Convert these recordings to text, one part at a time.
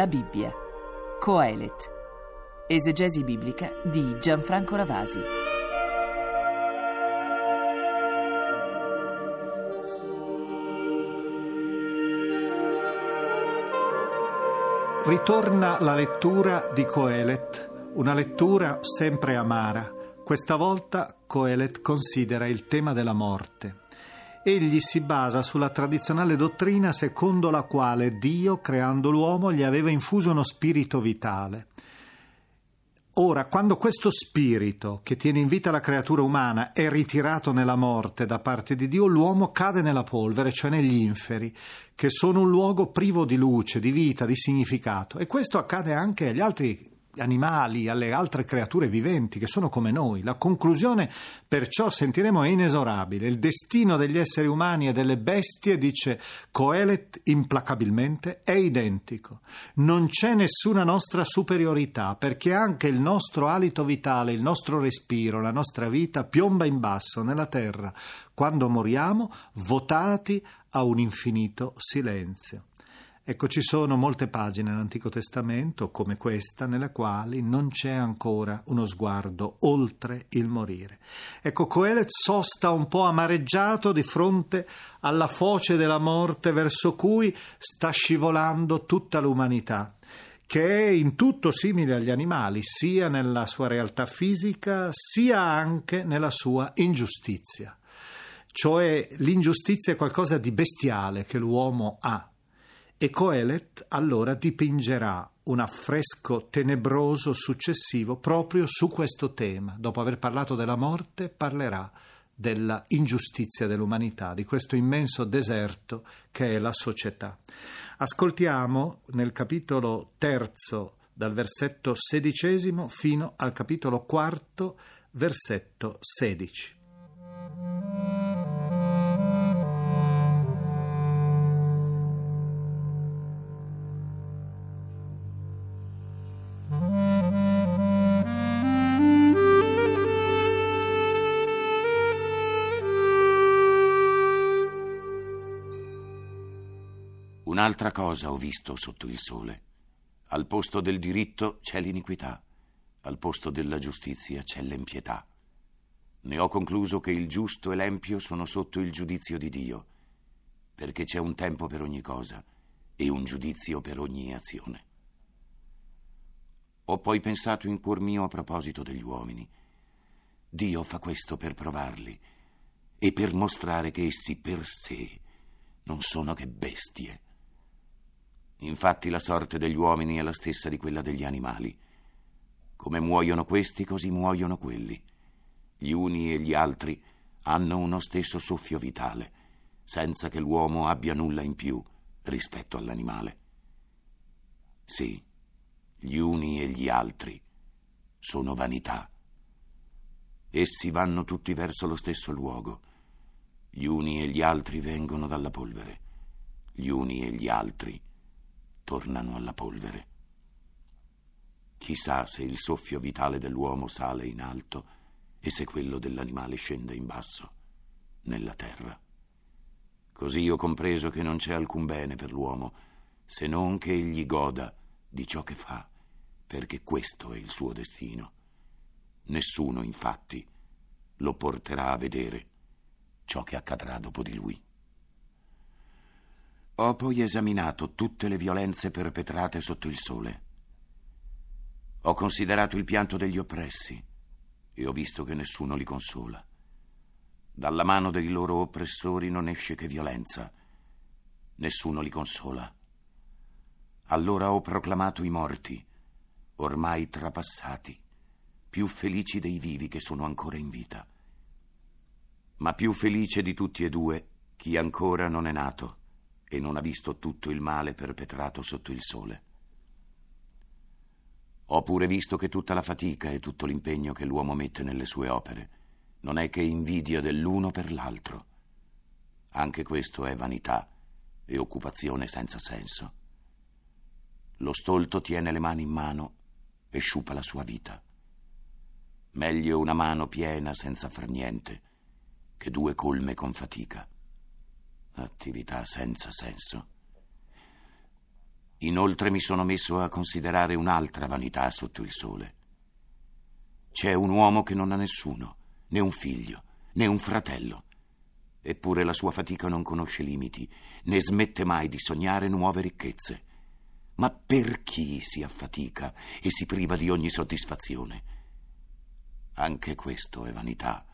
La Bibbia. Coelet. Esegesi biblica di Gianfranco Ravasi. Ritorna la lettura di Coelet, una lettura sempre amara. Questa volta Coelet considera il tema della morte. Egli si basa sulla tradizionale dottrina secondo la quale Dio, creando l'uomo, gli aveva infuso uno spirito vitale. Ora, quando questo spirito che tiene in vita la creatura umana è ritirato nella morte da parte di Dio, l'uomo cade nella polvere, cioè negli inferi, che sono un luogo privo di luce, di vita, di significato. E questo accade anche agli altri animali, alle altre creature viventi che sono come noi. La conclusione, perciò, sentiremo è inesorabile. Il destino degli esseri umani e delle bestie, dice Coelet implacabilmente, è identico. Non c'è nessuna nostra superiorità, perché anche il nostro alito vitale, il nostro respiro, la nostra vita piomba in basso nella terra, quando moriamo, votati a un infinito silenzio. Ecco, ci sono molte pagine nell'Antico Testamento, come questa, nelle quali non c'è ancora uno sguardo oltre il morire. Ecco, Coelet sosta un po' amareggiato di fronte alla foce della morte verso cui sta scivolando tutta l'umanità che è in tutto simile agli animali, sia nella sua realtà fisica, sia anche nella sua ingiustizia. Cioè l'ingiustizia è qualcosa di bestiale che l'uomo ha e Coelet allora dipingerà un affresco tenebroso successivo proprio su questo tema. Dopo aver parlato della morte, parlerà della ingiustizia dell'umanità, di questo immenso deserto che è la società. Ascoltiamo nel capitolo terzo, dal versetto sedicesimo fino al capitolo quarto, versetto sedici. Un'altra cosa ho visto sotto il sole. Al posto del diritto c'è l'iniquità, al posto della giustizia c'è l'empietà. Ne ho concluso che il giusto e l'empio sono sotto il giudizio di Dio, perché c'è un tempo per ogni cosa e un giudizio per ogni azione. Ho poi pensato in cuor mio a proposito degli uomini. Dio fa questo per provarli e per mostrare che essi per sé non sono che bestie Infatti la sorte degli uomini è la stessa di quella degli animali. Come muoiono questi, così muoiono quelli. Gli uni e gli altri hanno uno stesso soffio vitale, senza che l'uomo abbia nulla in più rispetto all'animale. Sì, gli uni e gli altri sono vanità. Essi vanno tutti verso lo stesso luogo. Gli uni e gli altri vengono dalla polvere. Gli uni e gli altri tornano alla polvere. Chissà se il soffio vitale dell'uomo sale in alto e se quello dell'animale scende in basso, nella terra. Così ho compreso che non c'è alcun bene per l'uomo, se non che egli goda di ciò che fa, perché questo è il suo destino. Nessuno, infatti, lo porterà a vedere ciò che accadrà dopo di lui. Ho poi esaminato tutte le violenze perpetrate sotto il sole. Ho considerato il pianto degli oppressi e ho visto che nessuno li consola. Dalla mano dei loro oppressori non esce che violenza. Nessuno li consola. Allora ho proclamato i morti, ormai trapassati, più felici dei vivi che sono ancora in vita. Ma più felice di tutti e due chi ancora non è nato e non ha visto tutto il male perpetrato sotto il sole. Ho pure visto che tutta la fatica e tutto l'impegno che l'uomo mette nelle sue opere non è che invidia dell'uno per l'altro. Anche questo è vanità e occupazione senza senso. Lo stolto tiene le mani in mano e sciupa la sua vita. Meglio una mano piena senza far niente che due colme con fatica attività senza senso. Inoltre mi sono messo a considerare un'altra vanità sotto il sole. C'è un uomo che non ha nessuno, né un figlio, né un fratello. Eppure la sua fatica non conosce limiti, né smette mai di sognare nuove ricchezze. Ma per chi si affatica e si priva di ogni soddisfazione? Anche questo è vanità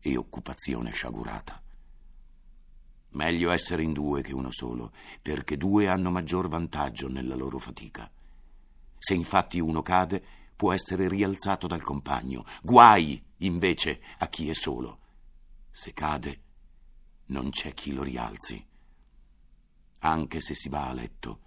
e occupazione sciagurata. Meglio essere in due che uno solo, perché due hanno maggior vantaggio nella loro fatica. Se infatti uno cade, può essere rialzato dal compagno. Guai, invece, a chi è solo. Se cade, non c'è chi lo rialzi. Anche se si va a letto,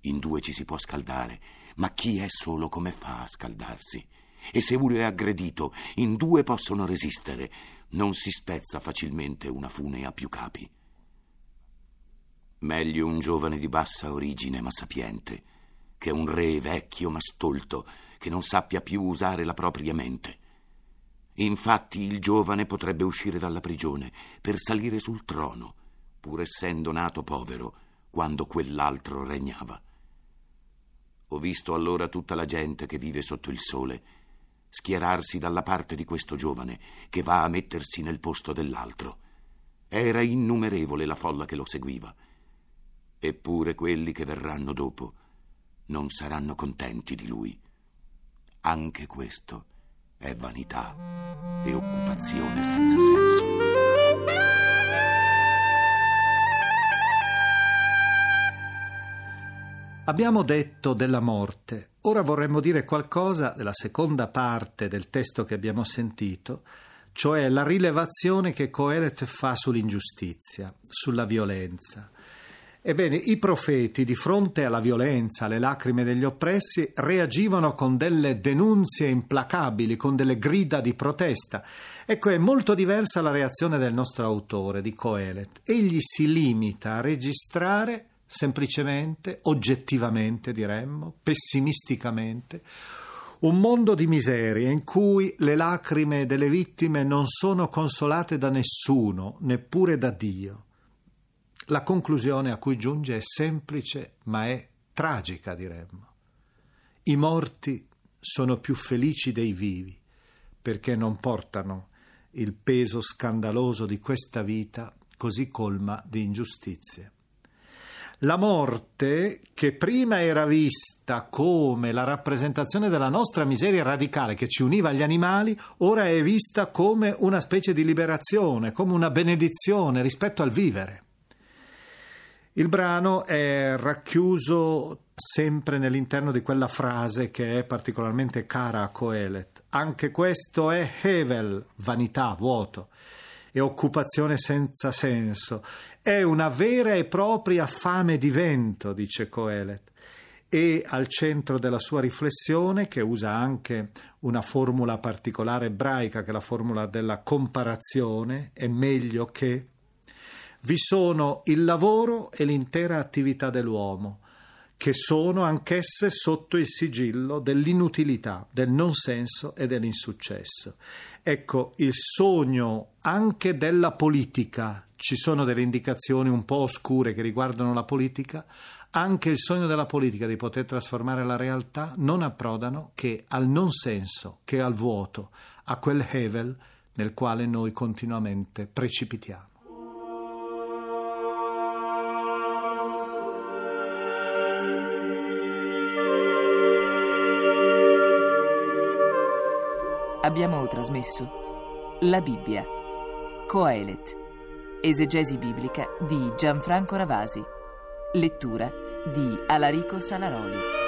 in due ci si può scaldare, ma chi è solo come fa a scaldarsi? E se uno è aggredito, in due possono resistere. Non si spezza facilmente una fune a più capi. Meglio un giovane di bassa origine ma sapiente, che un re vecchio ma stolto, che non sappia più usare la propria mente. Infatti il giovane potrebbe uscire dalla prigione per salire sul trono, pur essendo nato povero, quando quell'altro regnava. Ho visto allora tutta la gente che vive sotto il sole schierarsi dalla parte di questo giovane che va a mettersi nel posto dell'altro. Era innumerevole la folla che lo seguiva. Eppure quelli che verranno dopo non saranno contenti di lui. Anche questo è vanità e occupazione senza senso. Abbiamo detto della morte, ora vorremmo dire qualcosa della seconda parte del testo che abbiamo sentito, cioè la rilevazione che Coelet fa sull'ingiustizia, sulla violenza. Ebbene, i profeti di fronte alla violenza, alle lacrime degli oppressi, reagivano con delle denunzie implacabili, con delle grida di protesta. Ecco, è molto diversa la reazione del nostro autore, di Coelet. Egli si limita a registrare semplicemente, oggettivamente diremmo, pessimisticamente, un mondo di miseria in cui le lacrime delle vittime non sono consolate da nessuno, neppure da Dio la conclusione a cui giunge è semplice, ma è tragica, diremmo. I morti sono più felici dei vivi, perché non portano il peso scandaloso di questa vita così colma di ingiustizie. La morte, che prima era vista come la rappresentazione della nostra miseria radicale che ci univa agli animali, ora è vista come una specie di liberazione, come una benedizione rispetto al vivere. Il brano è racchiuso sempre nell'interno di quella frase che è particolarmente cara a Coelet. Anche questo è Hevel, vanità, vuoto, e occupazione senza senso. È una vera e propria fame di vento, dice Coelet. E al centro della sua riflessione, che usa anche una formula particolare ebraica, che è la formula della comparazione, è meglio che vi sono il lavoro e l'intera attività dell'uomo, che sono anch'esse sotto il sigillo dell'inutilità, del non senso e dell'insuccesso. Ecco, il sogno anche della politica, ci sono delle indicazioni un po' oscure che riguardano la politica, anche il sogno della politica di poter trasformare la realtà non approdano che al non senso, che al vuoto, a quel hevel nel quale noi continuamente precipitiamo. Abbiamo trasmesso La Bibbia, Coelet, esegesi biblica di Gianfranco Ravasi, lettura di Alarico Salaroli.